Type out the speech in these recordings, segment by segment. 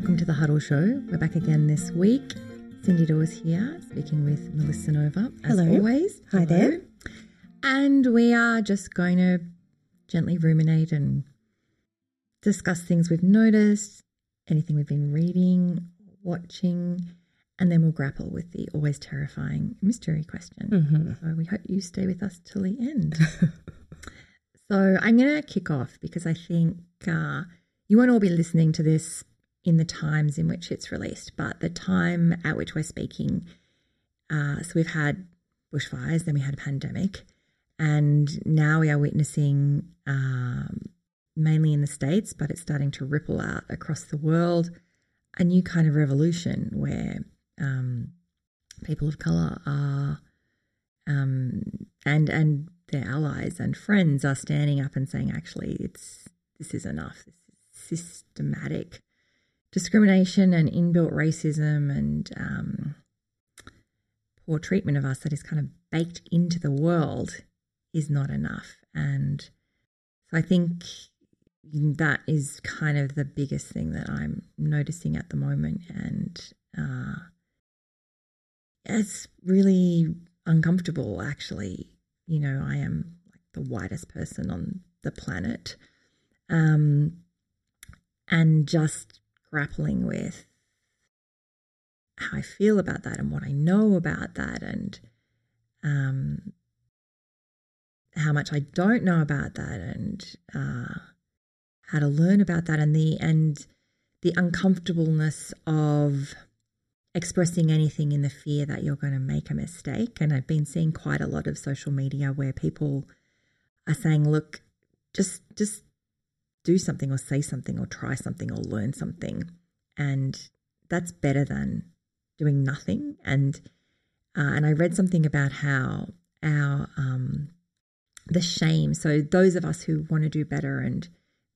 welcome to the Huddle Show. We're back again this week. Cyndi Dawes here, speaking with Melis Senova, as Hello. always. Hi there. And we are just going to gently ruminate and discuss things we've noticed, anything we've been reading, watching, and then we'll grapple with the always terrifying mystery question. Mm-hmm. So we hope you stay with us till the end. so I'm going to kick off because I think uh, you won't all be listening to this in the times in which it's released, but the time at which we're speaking. Uh, so we've had bushfires, then we had a pandemic, and now we are witnessing, um, mainly in the States, but it's starting to ripple out across the world, a new kind of revolution where um, people of color are um, and and their allies and friends are standing up and saying, actually, it's this is enough. This is systematic discrimination and inbuilt racism and um, poor treatment of us that is kind of baked into the world is not enough. And so I think that is kind of the biggest thing that I'm noticing at the moment. And uh, it's really uncomfortable, actually. You know, I am like the whitest person on the planet. Um, and just grappling with how I feel about that and what I know about that and um, how much I don't know about that and uh, how to learn about that and the and the uncomfortableness of expressing anything in the fear that you're going to make a mistake. And I've been seeing quite a lot of social media where people are saying, "Look, just just do something or say something or try something or learn something," and that's better than doing nothing. And uh, and I read something about how our um, the shame. So those of us who want to do better and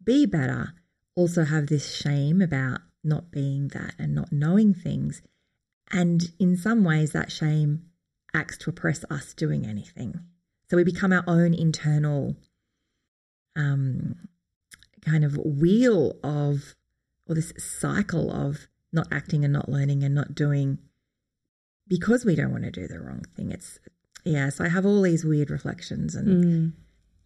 be better also have this shame about not being that and not knowing things. And in some ways, that shame acts to oppress us doing anything. So we become our own internal um, kind of wheel of, or this cycle of not acting and not learning and not doing because we don't want to do the wrong thing. It's, yeah, so I have all these weird reflections and Mm.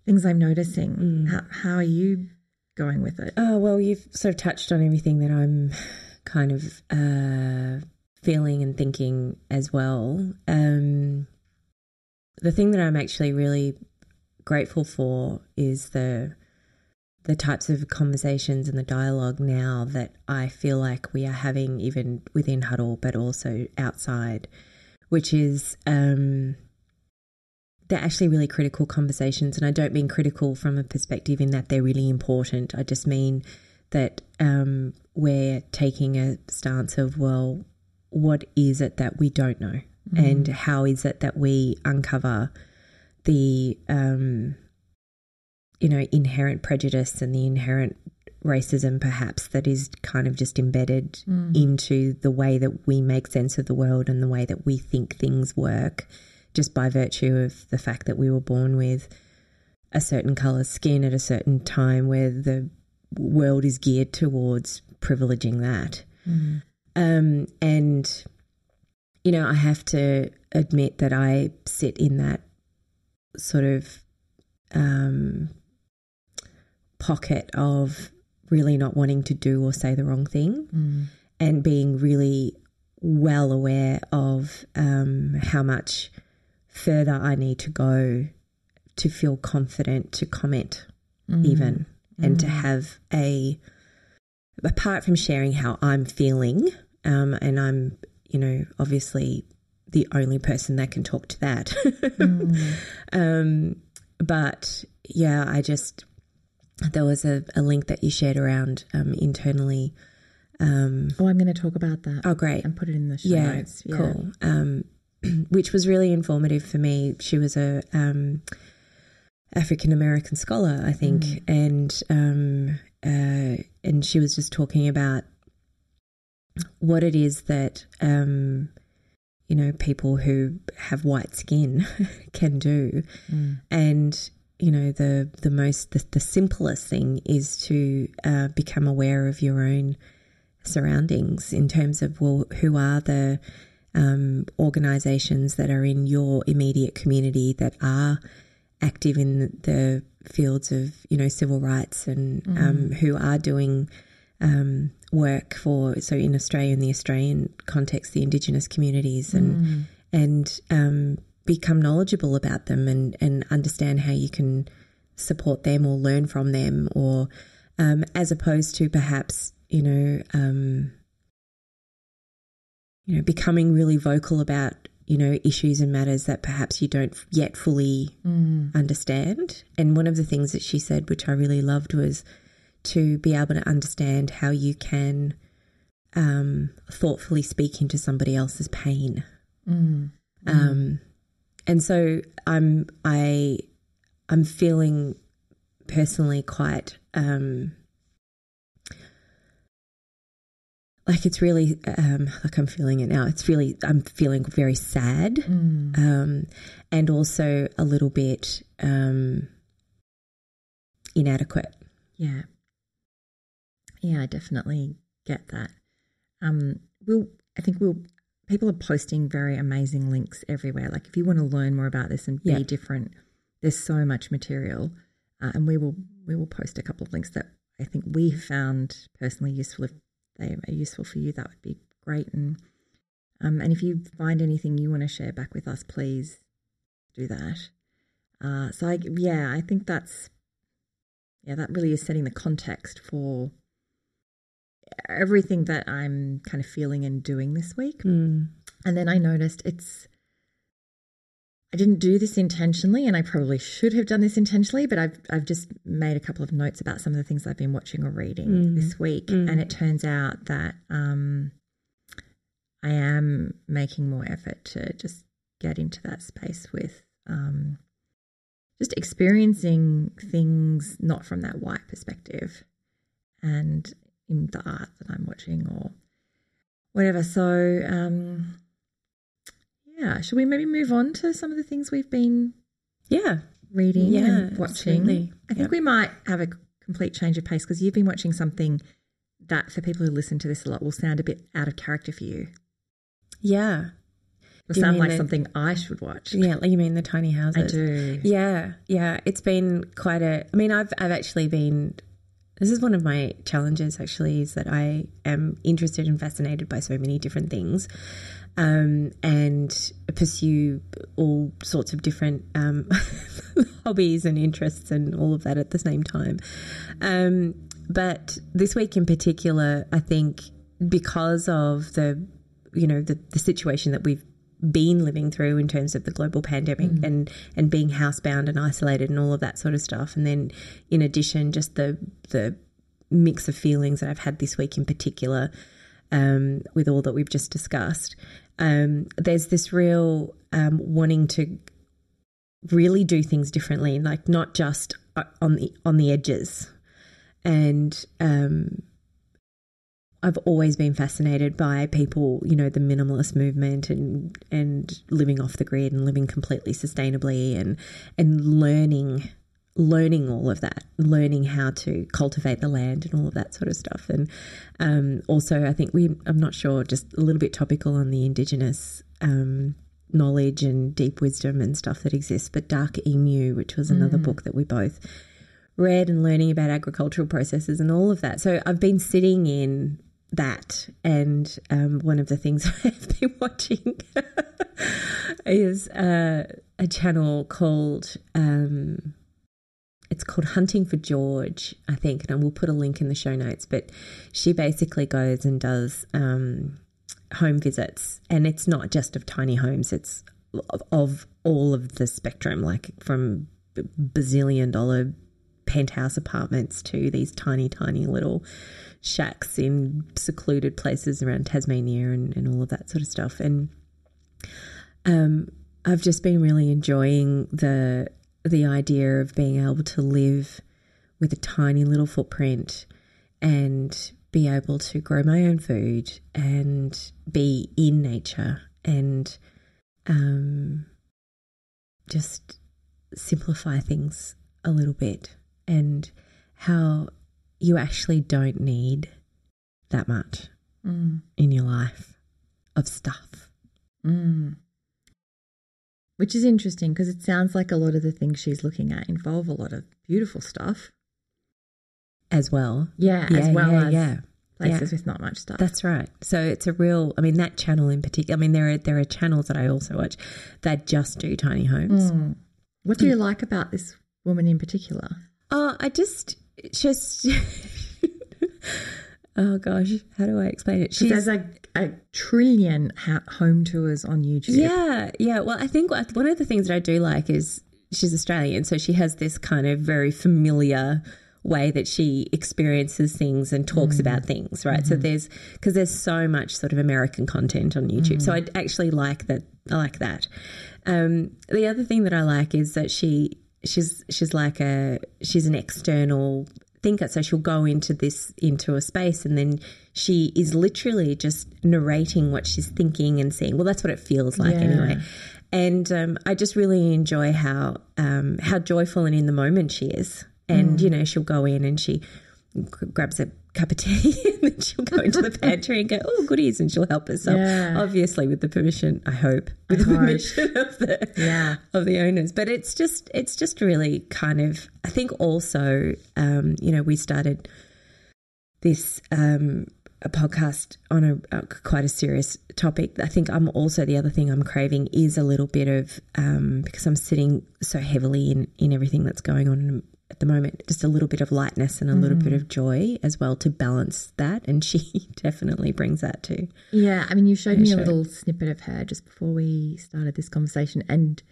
things I'm noticing. Mm. How, how are you going with it? Oh, well, you've sort of touched on everything that I'm kind of uh, feeling and thinking as well. Um, the thing that I'm actually really grateful for is the the types of conversations and the dialogue now that I feel like we are having even within Huddle, but also outside, which is um, they're actually really critical conversations. And I don't mean critical from a perspective in that they're really important. I just mean that um, we're taking a stance of, well, what is it that we don't know? And how is it that we uncover the, um, you know, inherent prejudice and the inherent racism, perhaps, that is kind of just embedded into the way that we make sense of the world and the way that we think things work, just by virtue of the fact that we were born with a certain color skin at a certain time where the world is geared towards privileging that. Um, and, you know, I have to admit that I sit in that sort of um, pocket of really not wanting to do or say the wrong thing and being really well aware of um, how much further I need to go to feel confident to comment, even, and to have a, apart from sharing how I'm feeling, um, and I'm, you know, obviously the only person that can talk to that. um, but yeah, I just, there was a, a link that you shared around um, internally. Um, Oh, I'm going to talk about that. oh, great. and put it in the show Yeah, notes. Yeah. cool. Um, which was really informative for me. She was a um, African American scholar, I think, and um, uh, and she was just talking about what it is that um, you know people who have white skin can do, and you know the the most the, the simplest thing is to uh, become aware of your own surroundings in terms of well, who are the um, organisations that are in your immediate community that are active in the fields of you know civil rights and mm. um, who are doing um, work for so in Australia in the Australian context the Indigenous communities and mm. and um, become knowledgeable about them and and understand how you can support them or learn from them or um, as opposed to perhaps you know um, you know becoming really vocal about you know, issues and matters that perhaps you don't yet fully mm. understand. And one of the things that she said, which I really loved, was to be able to understand how you can um, thoughtfully speak into somebody else's pain. Mm. Um, and so I'm I I'm feeling personally quite um, like it's really um, like I'm feeling it now. It's really I'm feeling very sad, mm. um, and also a little bit um, inadequate. Yeah, yeah, I definitely get that. Um, we'll I think we'll people are posting very amazing links everywhere. Like if you want to learn more about this and be yeah. different, there's so much material, uh, and we will we will post a couple of links that I think we found personally useful if they are useful for you, that would be great. And um, and if you find anything you want to share back with us, please do that. Uh, so I, yeah, I think that's yeah, that really is setting the context for everything that I'm kind of feeling and doing this week. Mm. And then I noticed it's I didn't do this intentionally, and I probably should have done this intentionally, but I've I've just made a couple of notes about some of the things I've been watching or reading mm. this week, mm. and it turns out that um, I am making more effort to just get into that space with um, just experiencing things not from that white perspective, and in the art that I'm watching or whatever. So. Um, yeah. Should we maybe move on to some of the things we've been yeah reading yeah, and watching? Absolutely. I think yep. we might have a complete change of pace because you've been watching something that for people who listen to this a lot will sound a bit out of character for you. Yeah. It'll sound like the, something I should watch. Yeah, you mean the tiny houses? I do. Yeah, yeah. It's been quite a. I mean, I've I've actually been. This is one of my challenges. Actually, is that I am interested and fascinated by so many different things, um, and pursue all sorts of different um, hobbies and interests and all of that at the same time. Um, but this week in particular, I think because of the you know the, the situation that we've been living through in terms of the global pandemic mm. and and being housebound and isolated and all of that sort of stuff and then in addition just the the mix of feelings that I've had this week in particular um, with all that we've just discussed um, there's this real um, wanting to really do things differently, like not just uh, on the on the edges. And um, I've always been fascinated by people, you know, the minimalist movement and and living off the grid and living completely sustainably and and learning learning all of that, learning how to cultivate the land and all of that sort of stuff. And um, also, I think we, I'm not sure, just a little bit topical on the Indigenous um, knowledge and deep wisdom and stuff that exists, but Dark Emu, which was another mm. book that we both read and learning about agricultural processes and all of that. So I've been sitting in that. And um, one of the things I've been watching is uh, a channel called um, it's called Hunting for George, I think, and I will put a link in the show notes. But she basically goes and does um, home visits, and it's not just of tiny homes; it's of all of the spectrum, like from bazillion dollar penthouse apartments to these tiny, tiny little shacks in secluded places around Tasmania and, and all of that sort of stuff. And um, I've just been really enjoying the the idea of being able to live with a tiny little footprint and be able to grow my own food and be in nature and um, just simplify things a little bit and how you actually don't need that much. Mm. in your life of stuff. Mm. Which is interesting because it sounds like a lot of the things she's looking at involve a lot of beautiful stuff. As well. Yeah, as well yeah, as yeah. places Yeah. with not much stuff. That's right. So it's a real. I mean, that channel in particular. I mean, there are there are channels that I also watch that just do tiny homes. Mm. What do you like about this woman in particular? Oh, I just just. oh gosh, how do I explain it? She has a, a trillion ha- home tours on YouTube. Yeah, yeah. Well, I think one of the things that I do like is she's Australian, so she has this kind of very familiar way that she experiences things and talks mm. about things, right? So mm-hmm. there's because there's so much sort of American content on YouTube, so mm. I actually like that. I like that. Um, the other thing that I like is that she she's she's like a she's an external thinker so she'll go into this into a space and then she is literally just narrating what she's thinking and seeing. well that's what it feels like Yeah. anyway and um, I just really enjoy how um, how joyful and in the moment she is and you know she'll go in and she grabs a cup of tea and then she'll go into the pantry and go oh goodies and she'll help herself Yeah. obviously with the permission I hope with the hope. permission of the Yeah. of the owners. But it's just it's just really kind of I think also um, you know we started this um, a podcast on a, a quite a serious topic. I think I'm also the other thing I'm craving is a little bit of um, because I'm sitting so heavily in in everything that's going on at the moment, just a little bit of lightness and a little bit of mm-hmm. joy as well to balance that. And she definitely brings that too. Yeah, I mean, you showed me a little snippet of her just before we started this conversation, and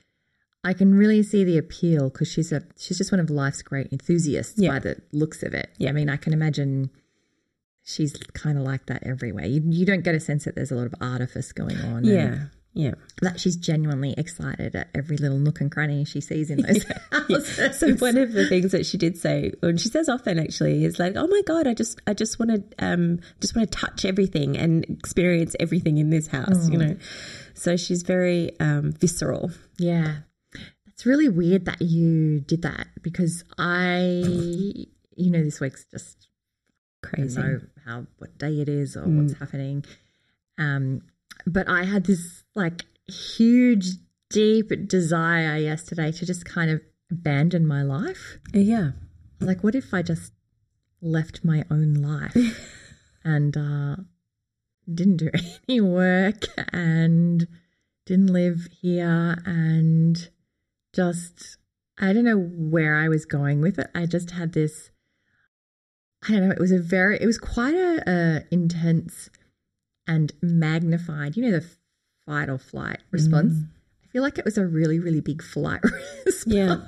I can really see the appeal because she's a she's just one of life's great enthusiasts Yeah. by the looks of it. Yeah. I mean, I can imagine she's kind of like that everywhere. You, you don't get a sense that there's a lot of artifice going on. and Yeah, yeah. that she's genuinely excited at every little nook and cranny she sees in those houses. So one of the things that she did say, and she says often actually, is like, "Oh my god, I just, I just want to, um, just want to touch everything and experience everything in this house," you know. So she's very um, visceral. Yeah. It's really weird that you did that because I, you know, this week's just I Crazy. don't know how what day it is or what's happening. Um, but I had this like huge, deep desire yesterday to just kind of abandon my life. Yeah, Like, what if I just left my own life and uh, didn't do any work and didn't live here and just, I don't know where I was going with it. I just had this, I don't know, it was a very, it was quite a, a intense and magnified, you know, the fight or flight response. I feel like it was a really, really big flight response. Yeah.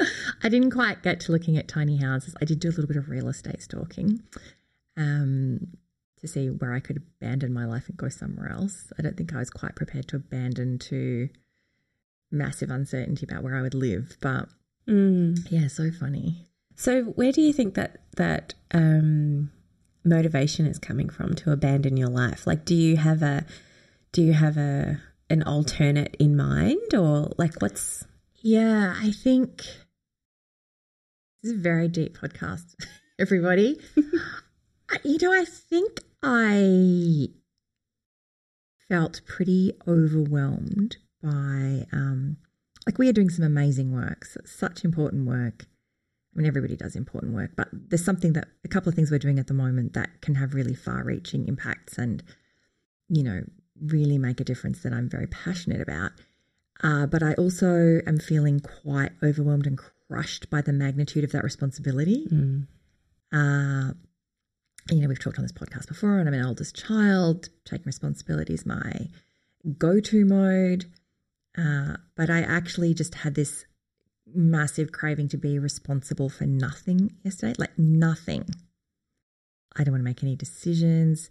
I didn't quite get to looking at tiny houses. I did do a little bit of real estate stalking um, to see where I could abandon my life and go somewhere else. I don't think I was quite prepared to abandon to massive uncertainty about where I would live. But Mm. yeah, so funny. So where do you think that that um, motivation is coming from to abandon your life? Like, do you have a, do you have a an alternate in mind, or like what's? Yeah, I think this is a very deep podcast, everybody. You know, I think I felt pretty overwhelmed by, um, like, we are doing some amazing work, such important work. I mean, everybody does important work, but there's something that a couple of things we're doing at the moment that can have really far reaching impacts and, you know, really make a difference that I'm very passionate about. Uh, but I also am feeling quite overwhelmed and crushed by the magnitude of that responsibility. Mm. Uh, you know, we've talked on this podcast before, and I'm an eldest child. Taking responsibility is my go to mode. Uh, but I actually just had this massive craving to be responsible for nothing yesterday like nothing. I don't want to make any decisions.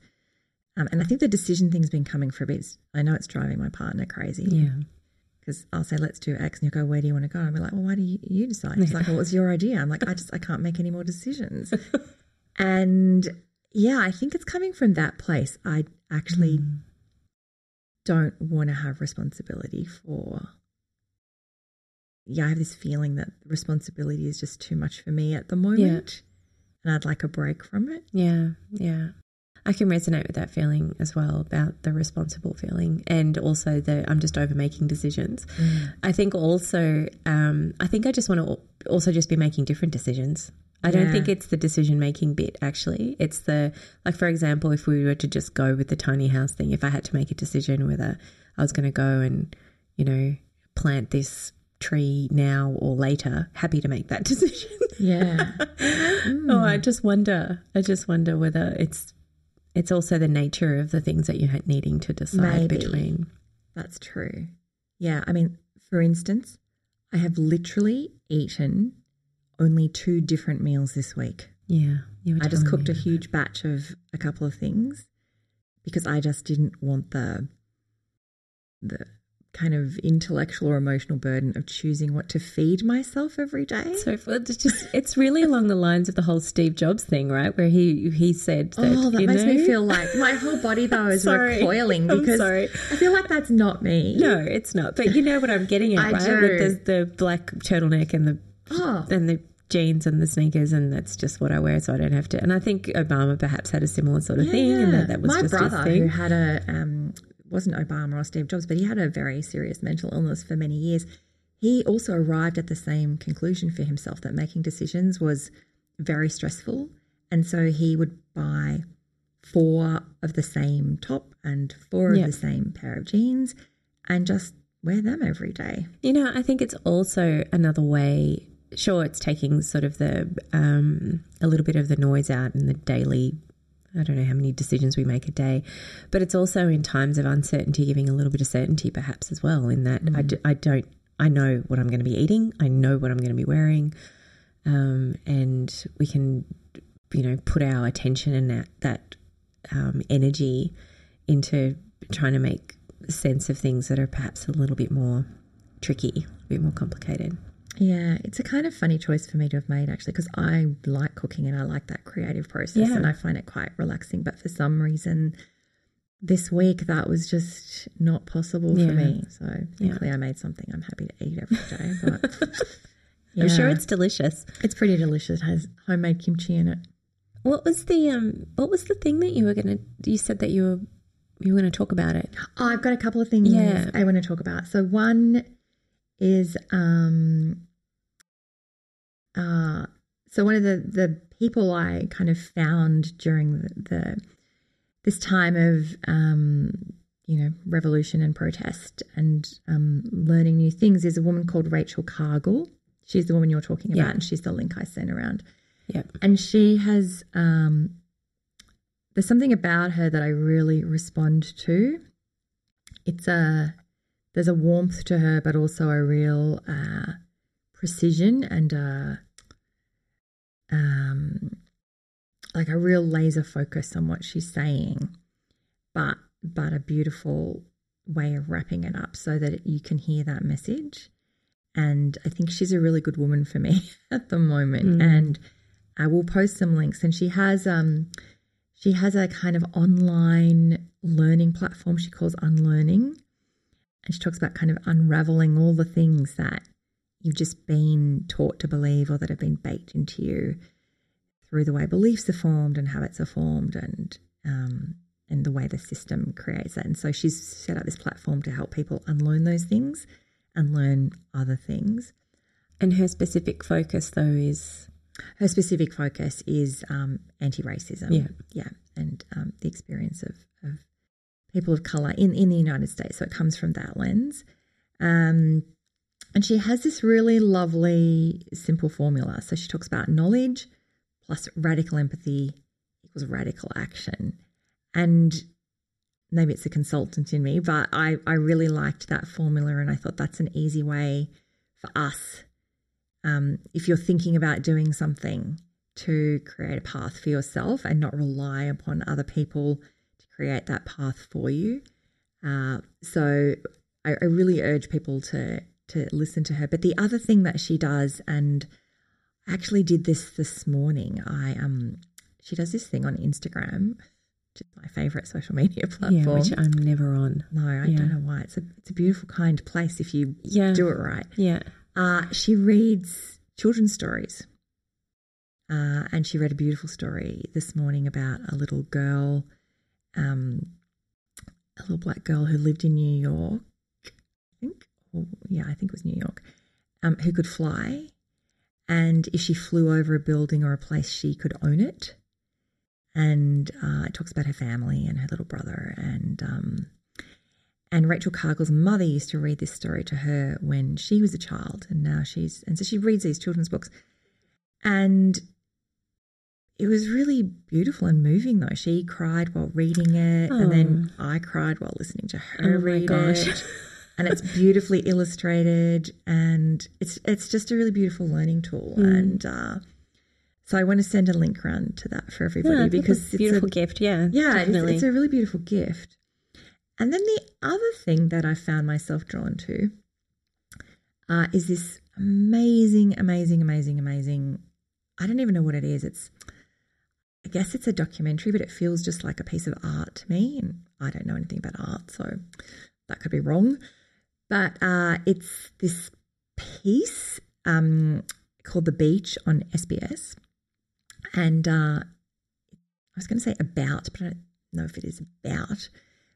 Um, and I think the decision thing's been coming for a bit. I know it's driving my partner crazy Yeah. because I'll say, let's do X. And he'll go, where do you want to go? And I'll be like, well, why do you, you decide? He's like, well, what's your idea? I'm like, I just, I can't make any more decisions. and yeah, I think it's coming from that place. I actually don't want to have responsibility for. Yeah, I have this feeling that responsibility is just too much for me at the moment. And I'd like a break from it. Yeah, yeah. I can resonate with that feeling as well about the responsible feeling and also the I'm just over making decisions. Mm. I think also, um, I think I just want to also just be making different decisions. I don't think it's the decision making bit actually. It's the, like, for example, if we were to just go with the tiny house thing, if I had to make a decision whether I was going to go and, you know, plant this tree now or later, happy to make that decision. Yeah. Oh, I mm. just wonder. I just wonder whether it's it's also the nature of the things that you're needing to decide Maybe. between. That's true. Yeah. I mean, for instance, I have literally eaten only two different meals this week. Yeah, I just cooked a huge batch of a couple of things because I just didn't want the the kind of intellectual or emotional burden of choosing what to feed myself every day. So it's just it's really along the lines of the whole Steve Jobs thing, right? Where he he said that oh, that makes know, me feel like my whole body though is recoiling because. I feel like that's not me. No, it's not. But you know what I'm getting at, right? do. With the, the black turtleneck and the Oh, and the jeans and the sneakers, and that's just what I wear, so I don't have to. And I think Obama perhaps had a similar sort of thing, and that, that was my just brother his who thing. had a um, wasn't Obama or Steve Jobs, but he had a very serious mental illness for many years. He also arrived at the same conclusion for himself that making decisions was very stressful, and so he would buy four of the same top and four Yep. of the same pair of jeans, and just wear them every day. You know, I think it's also another way. Sure, it's taking sort of the um, a little bit of the noise out in the daily. I don't know how many decisions we make a day, but it's also in times of uncertainty, giving a little bit of certainty, perhaps as well. In that, I, d- I don't, I know what I'm going to be eating, I know what I'm going to be wearing, um, and we can, you know, put our attention and that that um, energy into trying to make sense of things that are perhaps a little bit more tricky, a bit more complicated. Yeah, it's a kind of funny choice for me to have made actually because I like cooking and I like that creative process Yeah. and I find it quite relaxing. But for some reason, this week that was just not possible Yeah. for me. So Yeah. thankfully, I made something I'm happy to eat every day. But I'm sure it's delicious. it's pretty delicious. It has homemade kimchi in it. What was the um? What was the thing that you were gonna? You said that you were you were gonna talk about it. Oh, I've got a couple of things Yeah. I want to talk about. So one is um uh so one of the the people I kind of found during the, the this time of um you know revolution and protest and um learning new things is a woman called Rachel Cargle. She's the woman you're talking about Yeah. and she's the link I sent around Yep. and she has um there's something about her that I really respond to. It's a there's a warmth to her, but also a real uh, precision and a, um like a real laser focus on what she's saying, but but a beautiful way of wrapping it up so that you can hear that message. And I think she's a really good woman for me at the moment. Mm. And I will post some links. And she has um she has a kind of online learning platform she calls Unlearning. And she talks about kind of unraveling all the things that you've just been taught to believe or that have been baked into you through the way beliefs are formed and habits are formed and um, and the way the system creates that. And so she's set up this platform to help people unlearn those things and learn other things. And her specific focus though is Her specific focus is um, anti-racism. Yeah. yeah, and um, the experience of, of people of color in in the United States. So it comes from that lens. Um, and she has this really lovely, simple formula. So she talks about knowledge plus radical empathy equals radical action. And maybe it's a consultant in me, but I, I really liked that formula and I thought that's an easy way for us um, if you're thinking about doing something to create a path for yourself and not rely upon other people create that path for you. Uh, so I, I really urge people to to listen to her. But the other thing that she does, and I actually did this this morning. I um, she does this thing on Instagram, which is my favorite social media platform. yeah, which I'm never on. no, I yeah. don't know why. It's a it's a beautiful, kind place if you Yeah. do it right. Yeah. Uh, she reads children's stories. Uh, and she read a beautiful story this morning about a little girl um, a little black girl who lived in New York, I think, yeah, I think it was New York, um, who could fly. And if she flew over a building or a place, she could own it. And uh, it talks about her family and her little brother. And um, and Rachel Cargle's mother used to read this story to her when she was a child, and now she's and so she reads these children's books, and it was really beautiful and moving though. She cried while reading it, and then I cried while listening to her Oh my read gosh. it. And it's beautifully illustrated, and it's it's just a really beautiful learning tool. Mm. And uh, so I want to send a link around to that for everybody think because it's a beautiful a, gift. Yeah, yeah, it's, definitely. it's a really beautiful gift. And then the other thing that I found myself drawn to uh, is this amazing, amazing, amazing, amazing. I don't even know what it is. It's, I guess it's a documentary, but it feels just like a piece of art to me. And I don't know anything about art, so that could be wrong. But uh, it's this piece um, called The Beach on SBS. And uh, I was going to say about, but I don't know if it is about.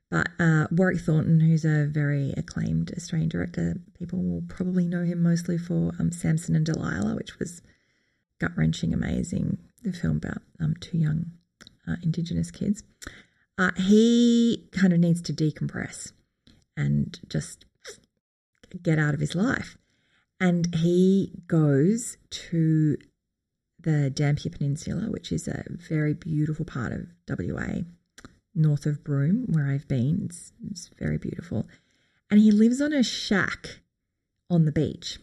But uh, Warwick Thornton, who's a very acclaimed Australian director, people will probably know him mostly for um, Samson and Delilah, which was gut wrenching, amazing. The film about um, two young uh, Indigenous kids. Uh, he kind of needs to decompress and just get out of his life. And he goes to the Dampier Peninsula, which is a very beautiful part of WA, north of Broome, where I've been. It's, it's very beautiful. And he lives on a shack on the beach.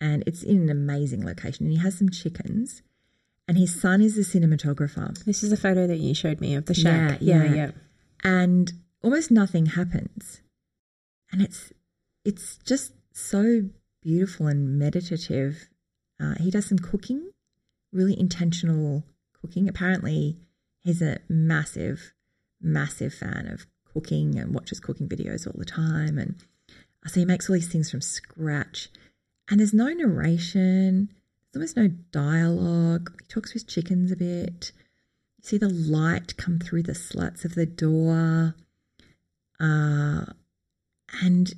And it's in an amazing location. And he has some chickens. And his son is the cinematographer. This is a photo that you showed me of the shack. Yeah, Yeah, yeah. yeah. and almost nothing happens and it's it's just so beautiful and meditative uh, he does some cooking really intentional cooking apparently he's a massive massive fan of cooking and watches cooking videos all the time and uh, so he makes all these things from scratch and there's no narration there's almost no dialogue he talks to his chickens a bit you see the light come through the slats of the door. Uh, and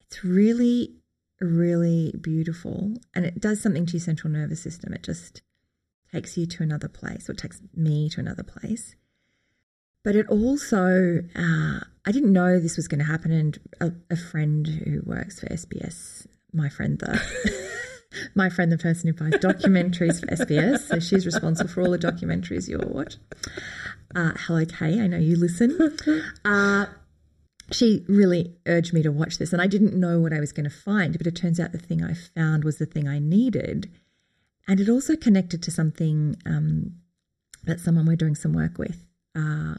it's really, really beautiful. And it does something to your central nervous system. It just takes you to another place, or it takes me to another place. But it also, uh, I didn't know this was going to happen. And a, a friend who works for SBS, my friend, the my friend, the person who buys documentaries for SBS, so she's responsible for all the documentaries you'll watch. Uh, hello, Kay. I know you listen. Uh, she really urged me to watch this, and I didn't know what I was going to find, but it turns out the thing I found was the thing I needed. And it also connected to something um, that someone we're doing some work with uh,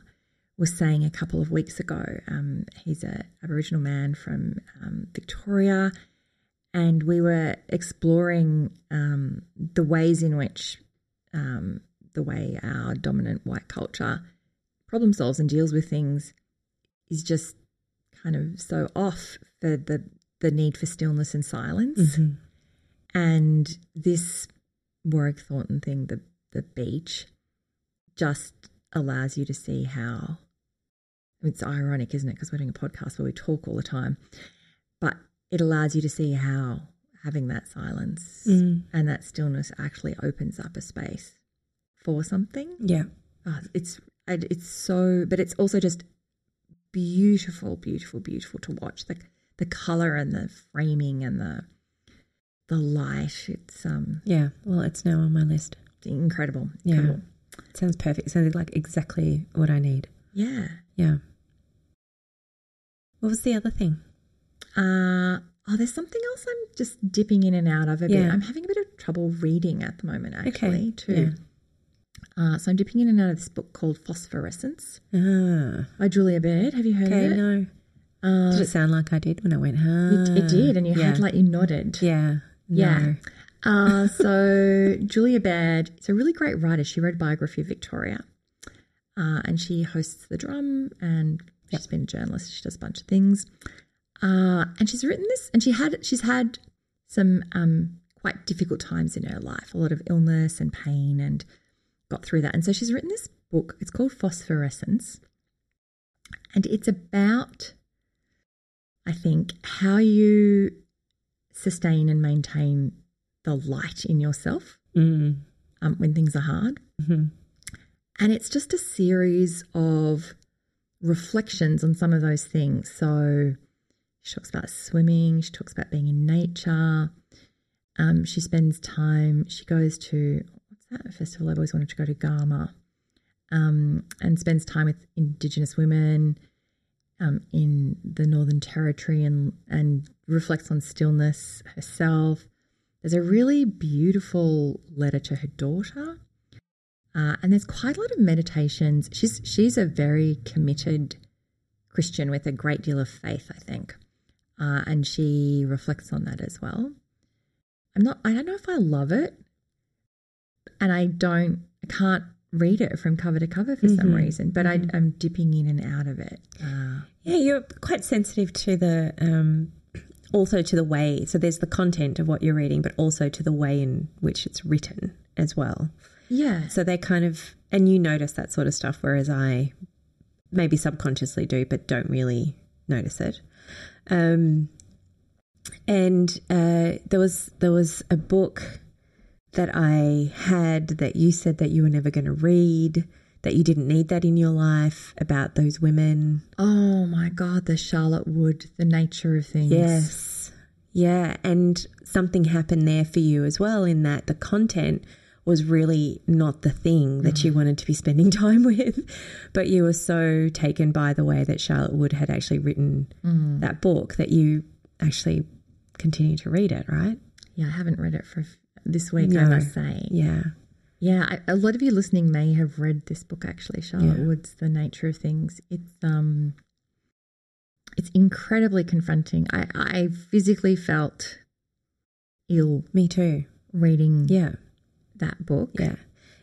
was saying a couple of weeks ago. Um, he's an Aboriginal man from um, Victoria, and we were exploring um, the ways in which um, the way our dominant white culture problem solves and deals with things is just kind of so off for the the need for stillness and silence. Mm-hmm. And this Warwick Thornton thing, the the beach, just allows you to see how it's ironic, isn't it? Because we're doing a podcast where we talk all the time, but it allows you to see how having that silence Mm. and that stillness actually opens up a space for something. Yeah. Oh, it's it's so, but it's also just beautiful, beautiful, beautiful to watch. The the color and the framing and the the light. It's um Yeah. Well, it's now on my list. incredible. Yeah. incredible. It sounds perfect. It sounds like exactly what I need. Yeah. Yeah. What was the other thing? Uh oh, there's something else I'm just dipping in and out of a bit. I'm having a bit of trouble reading at the moment, actually, too. Yeah. Uh, so I'm dipping in and out of this book called Phosphorescence Ah. by Julia Baird. Have you heard Okay. of it? No. Uh, Did it sound like I did when I went? Ah. it, it did, and you yeah. had like you nodded. Yeah. Yeah. Uh, so Julia Baird is a really great writer. She wrote a biography of Victoria, uh, and she hosts the Drum, and she's been a journalist. She does a bunch of things, uh, and she's written this, and she had she's had some um, quite difficult times in her life, a lot of illness and pain, and got through that. And so she's written this book. It's called Phosphorescence, And it's about, I think, how you sustain and maintain the light in yourself Mm. um, when things are hard. hmm And it's just a series of reflections on some of those things. So she talks about swimming, she talks about being in nature. Um, she spends time, she goes to, what's that festival I've always wanted to go to, Garma, um, and spends time with Indigenous women um, in the Northern Territory and, and reflects on stillness herself. There's a really beautiful letter to her daughter. Uh, and there's quite a lot of meditations. She's she's a very committed Christian with a great deal of faith, I think, uh, and she reflects on that as well. I'm not. I don't know if I love it, and I don't. I can't read it from cover to cover for some Mhm. reason. But I, I'm dipping in and out of it. Uh, Yeah, you're quite sensitive to the um, also to the way. So there's the content of what you're reading, but also to the way in which it's written as well. yeah. So they kind of and you notice that sort of stuff, whereas I maybe subconsciously do, but don't really notice it. Um, and uh, there was there was a book that I had that you said that you were never going to read, that you didn't need that in your life about those women. Oh my God, the Charlotte Wood, the nature of things. Yes. Yeah. And something happened there for you as well, in that the content was really not the thing that you wanted to be spending time with. But you were so taken by the way that Charlotte Wood had actually written that book that you actually continue to read it, right? Yeah, I haven't read it for this week, I No. must say. Yeah. Yeah, I, a lot of you listening may have read this book actually, Charlotte Yeah. Wood's The Nature of Things. It's um it's incredibly confronting. I, I physically felt ill Me too. reading Yeah. That book. Yeah.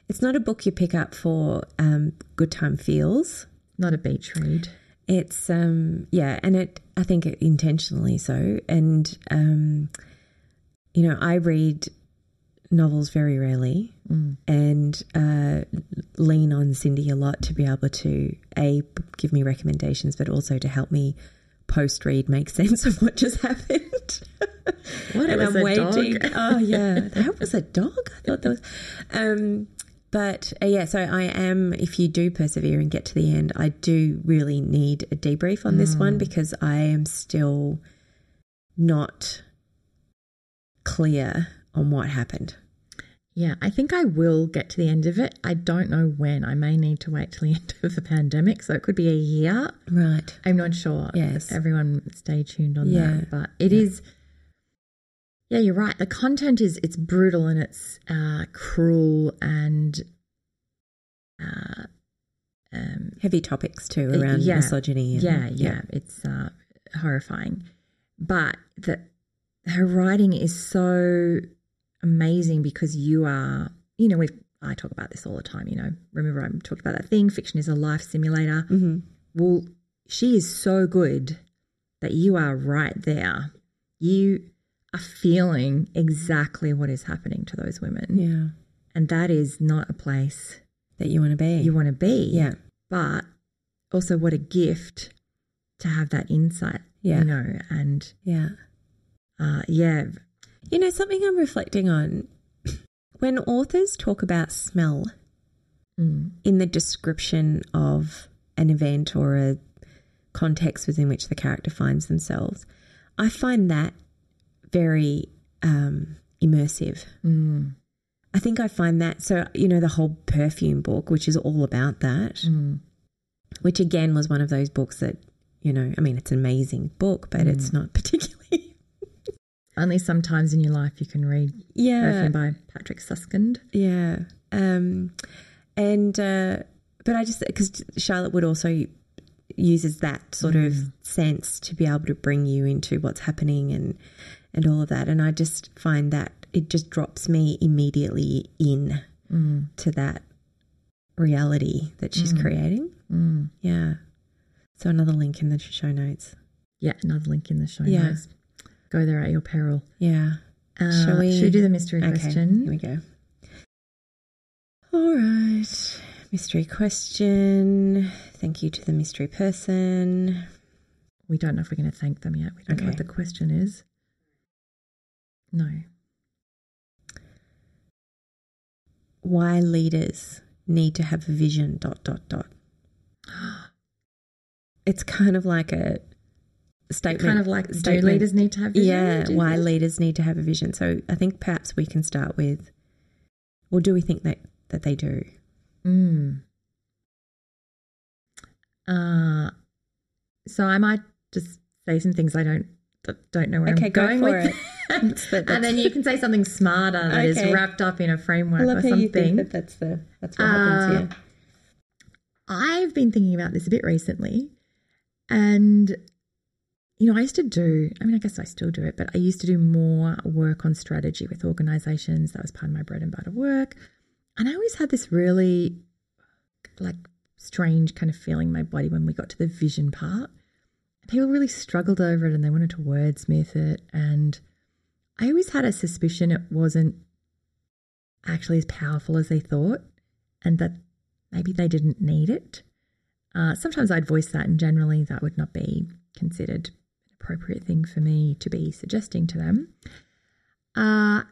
It's not a book you pick up for um, good time feels. Not a beach read. It's um yeah, and it I think it intentionally so. And um you know, I read novels very rarely Mm. and uh, lean on Cyndi a lot to be able to a give me recommendations, but also to help me post read make sense of what just happened. What, and I'm a dog? waiting. oh yeah, that was a dog. I thought that was. Um, but uh, yeah, so I am. If you do persevere and get to the end, I do really need a debrief on this Mm. one because I am still not clear on what happened. Yeah, I think I will get to the end of it. I don't know when. I may need to wait till the end of the pandemic, so it could be a year. Right. I'm not sure. Yes. Everyone stay tuned on Yeah. that. But it is. Yeah, you're right. The content is it's brutal and it's uh, cruel and uh, um, Heavy topics too around yeah. misogyny. And, yeah, yeah, it's uh, horrifying. But the her writing is so amazing because you are, you know, we I talk about this all the time. You know, remember I talked about that thing. Fiction is a life simulator. hmm Well, she is so good that you are right there. You are feeling exactly what is happening to those women. Yeah. And that is not a place That you want to be. you want to be. Yeah. But also, what a gift to have that insight, Yeah. you know, and Yeah. uh, yeah, You know, something I'm reflecting on when authors talk about smell mm, in the description of an event or a context within which the character finds themselves, I find that very um, immersive. mm, I think I find that so, you know, the whole perfume book, which is all about that, mm, which again was one of those books that, you know, I mean, it's an amazing book, but it's not particularly. only sometimes in your life you can read Yeah. Perfume by Patrick Suskind. Yeah. Um, and, uh, but I just, because Charlotte Wood also uses that sort of sense to be able to bring you into what's happening and, and all of that. And I just find that it just drops me immediately in Mm, to that reality that she's creating. mm. Yeah. So another link in the show notes. Yeah, another link in the show Yeah. notes. Go there at your peril. Yeah. Uh, Shall we- Should we do the mystery Okay. question? Here we go. All right. Mystery question. Thank you to the mystery person. We don't know if we're going to thank them yet. We don't know what the question is. No. Why leaders need to have a vision. Dot dot dot. It's kind of like a statement. Kind of like do statement. leaders need to have vision? Yeah, why leaders need to have a vision. So I think perhaps we can start with, well, do we think that that they do? Mm. Uh, so I might just say some things I don't don't know where Okay, I'm go going for with, it. That's the- and then you can say something smarter that is Okay. wrapped up in a framework I love or how you think something. that that's the that's what Uh, happens here. I've been thinking about this a bit recently, and you know, I used to do. I mean, I guess I still do it, but I used to do more work on strategy with organizations. That was part of my bread and butter work, and I always had this really like strange kind of feeling in my body when we got to the vision part. People really struggled over it and they wanted to wordsmith it. And I always had a suspicion it wasn't actually as powerful as they thought and that maybe they didn't need it. Uh, sometimes I'd voice that, and generally that would not be considered an appropriate thing for me to be suggesting to them. Uh,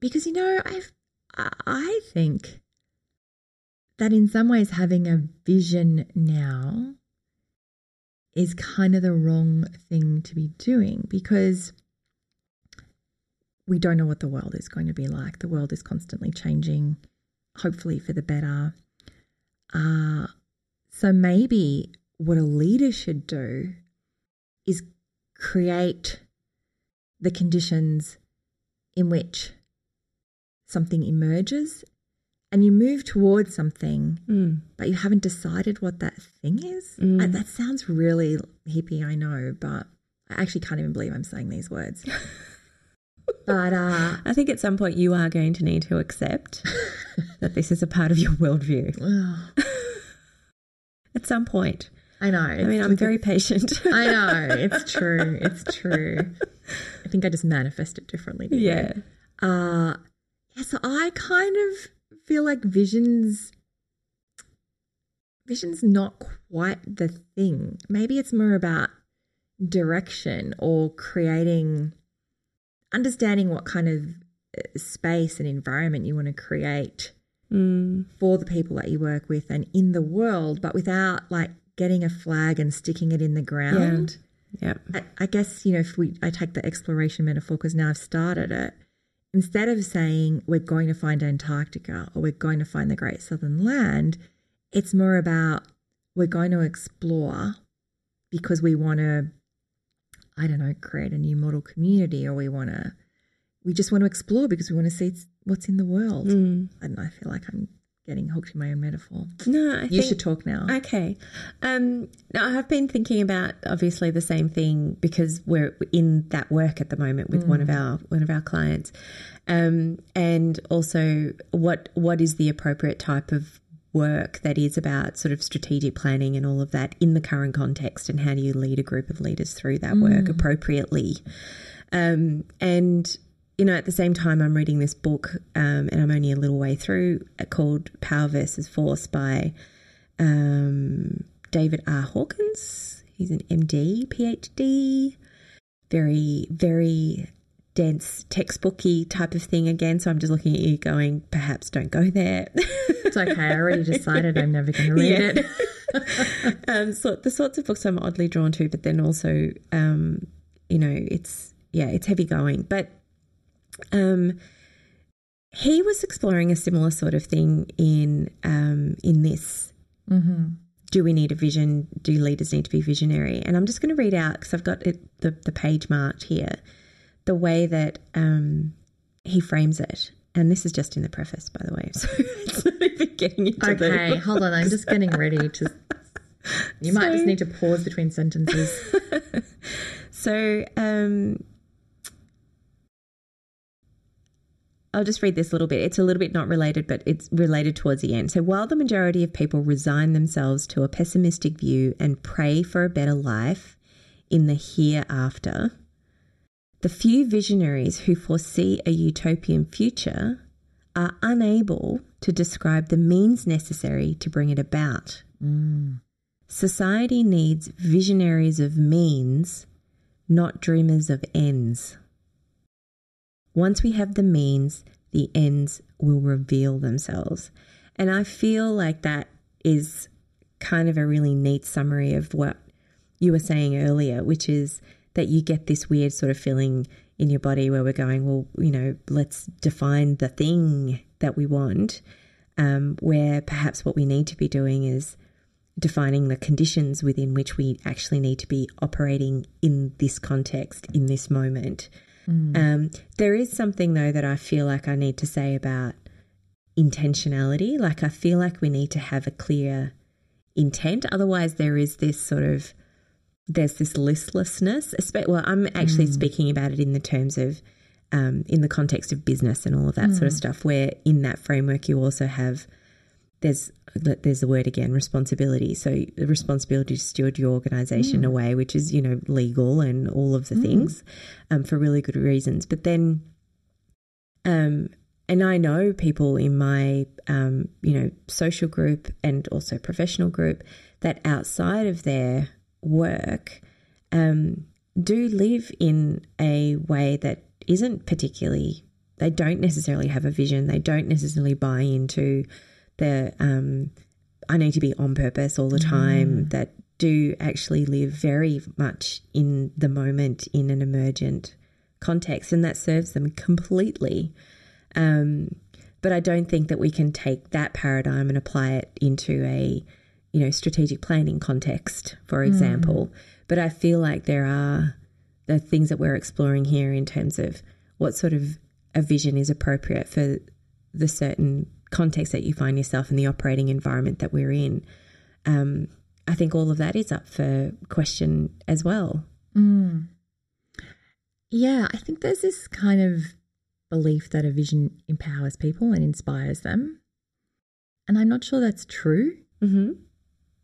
because, you know, I've, I- I think that in some ways having a vision now is kind of the wrong thing to be doing because we don't know what the world is going to be like. The world is constantly changing, hopefully for the better. Uh, so maybe what a leader should do is create the conditions in which something emerges and you move towards something, Mm. but you haven't decided what that thing is. Mm. I, that sounds really hippie, I know, but I actually can't even believe I'm saying these words. but uh, I think at some point you are going to need to accept that this is a part of your worldview. At some point. I know. I mean, I'm very patient. I know it's true. It's true. I think I just manifest it differently. you. yeah. Uh, yeah. So I kind of feel like visions. Vision's not quite the thing. Maybe it's more about direction or creating, understanding what kind of uh, space and environment you want to create Mm. for the people that you work with and in the world, but without like getting a flag and sticking it in the ground. Yeah. I, I guess you know if we I take the exploration metaphor because now I've started it. Instead of saying we're going to find Antarctica or we're going to find the Great Southern Land, it's more about we're going to explore because we want to, I don't know, create a new model community or we want to, we just want to explore because we want to see what's in the world. Mm. I don't know. I feel like I'm getting hooked in my own metaphor. No, I you think, should talk now. Okay. Um, now, I have been thinking about obviously the same thing because we're in that work at the moment with one of our one of our clients, um, and also what what is the appropriate type of work that is about sort of strategic planning and all of that in the current context, and how do you lead a group of leaders through that work appropriately, um, and you know, at the same time, I'm reading this book, um, and I'm only a little way through, uh, called Power versus Force by um, David R. Hawkins. He's an MD, PhD, very, very dense textbooky type of thing again. So I'm just looking at you going, perhaps don't go there. it's okay. I already decided I'm never going to read Yeah. it. um, so the sorts of books I'm oddly drawn to, but then also, um, you know, it's yeah, it's heavy going. But um, he was exploring a similar sort of thing in um, in this. hmm Do we need a vision? Do leaders need to be visionary? And I'm just going to read out because I've got it, the the page marked here, the way that um, he frames it. And this is just in the preface, by the way. So it's not even getting into the Okay, hold on. I'm just getting ready to. You might just need to pause between sentences. So, um, I'll just read this little bit. It's a little bit not related, but it's related towards the end. So, while the majority of people resign themselves to a pessimistic view and pray for a better life in the hereafter, the few visionaries who foresee a utopian future are unable to describe the means necessary to bring it about. Mm. Society needs visionaries of means, not dreamers of ends. Once we have the means, the ends will reveal themselves. And I feel like that is kind of a really neat summary of what you were saying earlier, which is that you get this weird sort of feeling in your body where we're going, well, you know, let's define the thing that we want, um, where perhaps what we need to be doing is defining the conditions within which we actually need to be operating in this context, in this moment. Um, there is something, though, that I feel like I need to say about intentionality. Like, I feel like we need to have a clear intent. Otherwise, there is this sort of there's this listlessness. Well, I'm actually speaking about it in the terms of um, in the context of business and all of that sort of stuff. Where in that framework, you also have there's there's the word again responsibility. So the responsibility to steward your organization away, which is you know legal and all of the things um, for really good reasons. But then, um, and I know people in my um, you know social group and also professional group that outside of their work um, do live in a way that isn't particularly. They don't necessarily have a vision. They don't necessarily buy into the um, I need to be on purpose all the time that do actually live very much in the moment in an emergent context, and that serves them completely. Um, but I don't think that we can take that paradigm and apply it into a you know strategic planning context, for example. But I feel like there are the things that we're exploring here in terms of what sort of a vision is appropriate for the certain context that you find yourself in the operating environment that we're in. Um, I think all of that is up for question as well. Yeah, I think there's this kind of belief that a vision empowers people and inspires them. And I'm not sure that's true. Mm-hmm.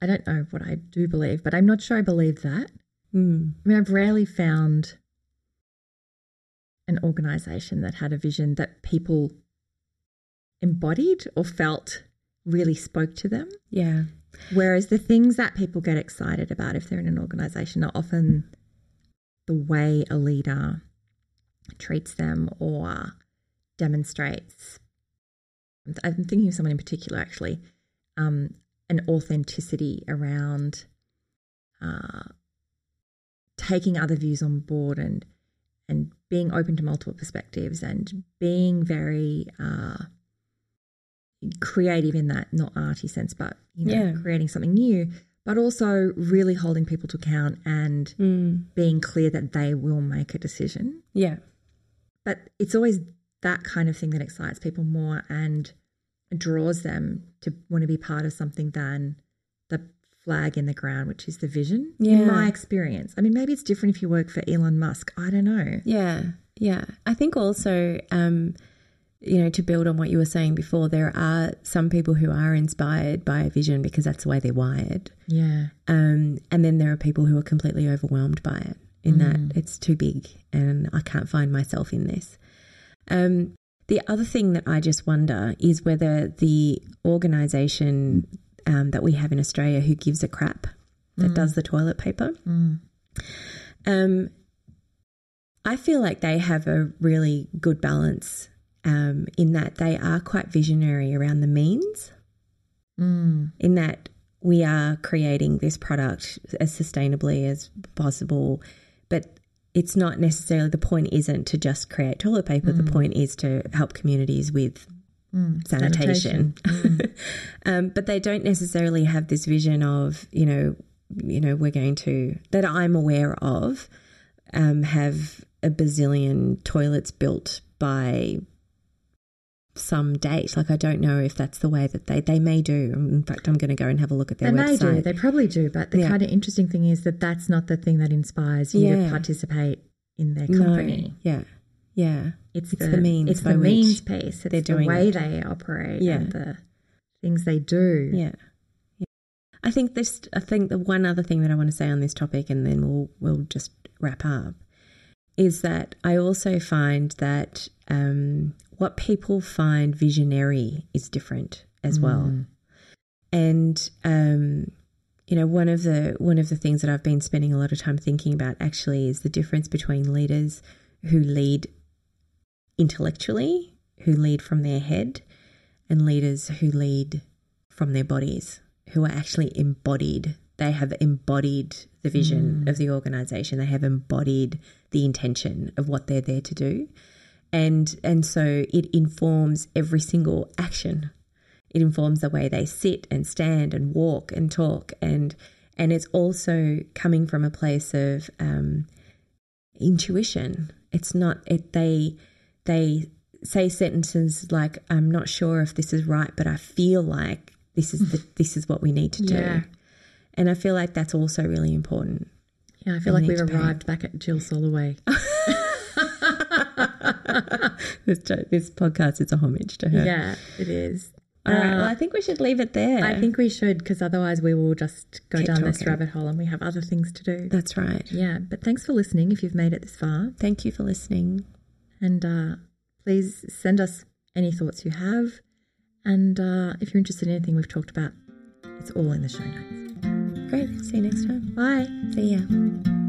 I don't know what I do believe, but I'm not sure I believe that. Mm. I mean, I've rarely found an organization that had a vision that people embodied or felt really spoke to them. Yeah. Whereas the things that people get excited about if they're in an organization are often the way a leader treats them or demonstrates. I'm thinking of someone in particular, actually, um, an authenticity around uh, taking other views on board and and being open to multiple perspectives and being very uh, creative in that not arty sense, but you know, Yeah. creating something new, but also really holding people to account and Mm. being clear that they will make a decision. Yeah. But it's always that kind of thing that excites people more and draws them to want to be part of something than the flag in the ground, which is the vision. Yeah. In my experience. I mean, maybe it's different if you work for Elon Musk. I don't know. Yeah, yeah. I think also, um, you know, to build on what you were saying before, there are some people who are inspired by a vision because that's the way they're wired. Yeah. Um, and then there are people who are completely overwhelmed by it in that it's too big and I can't find myself in this. Um, the other thing that I just wonder is whether the organisation um, that we have in Australia who gives a crap that does the toilet paper, Mm. um, I feel like they have a really good balance um, in that they are quite visionary around the means, Mm. in that we are creating this product as sustainably as possible, but it's not necessarily the point isn't to just create toilet paper. The point is to help communities with Mm. sanitation. um, but they don't necessarily have this vision of, you know, you know, we're going to that I'm aware of um, have a bazillion toilets built by some date. Like I don't know if that's the way that they they may do. In fact, I'm going to go and have a look at their They may do. They probably do. But the Yeah. kind of interesting thing is that that's not the thing that inspires you Yeah. to participate in their No. company. Yeah, yeah, It's, It's the, the means It's the means piece. It's they're the way it. they operate. Yeah. And the things they do. yeah. yeah. I think this. I think the one other thing that I want to say on this topic, and then we'll we'll just wrap up, is that I also find that um, what people find visionary is different as well. And um, you know, one of the one of the things that I've been spending a lot of time thinking about actually is the difference between leaders who lead intellectually, who lead from their head, and leaders who lead from their bodies, who are actually embodied. They have embodied the vision of the organization. They have embodied the intention of what they're there to do. And and so it informs every single action. It informs the way they sit and stand and walk and talk and and it's also coming from a place of um, intuition. It's not it they they say sentences like I'm not sure if this is right, but I feel like this is the, this is what we need to do. Yeah. And I feel like that's also really important. Yeah, I feel I like we've to pay. arrived back at Jill Soloway. This this podcast is a homage to her. yeah, it is. All right. Uh, Well, I think we should leave it there. I think we should because otherwise we will just go Keep down this rabbit hole and we have other things to do. that's right. Yeah, but thanks for listening if you've made it this far. Thank you for listening. And uh, please send us any thoughts you have. And uh, if you're interested in anything we've talked about, it's all in the show notes. Great. See you next time. Bye. See ya.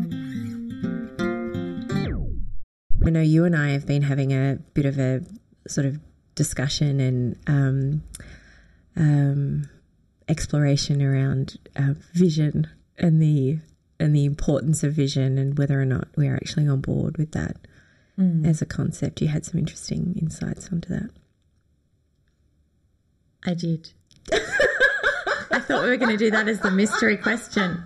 I know you and I have been having a bit of a sort of discussion and um, um, exploration around uh, vision and the and the importance of vision and whether or not we're actually on board with that as a concept. You had some interesting insights onto that. I did. I thought we were going to do that as the mystery question.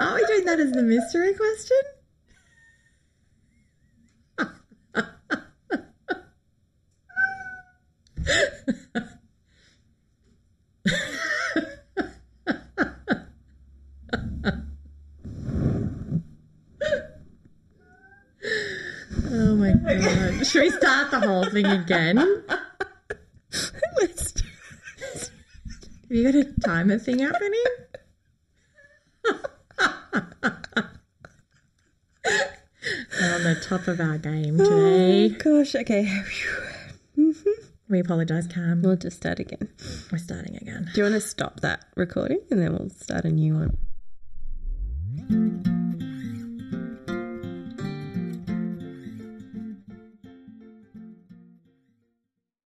Are we doing that as the mystery question? Oh my god. Should we start the whole thing again? Have you got a timer thing happening? We're on the top of our game oh, today. Oh, Gosh, okay. Mm-hmm. We apologise, Cam. We'll just start again. We're starting again. Do you want to stop that recording and then we'll start a new one?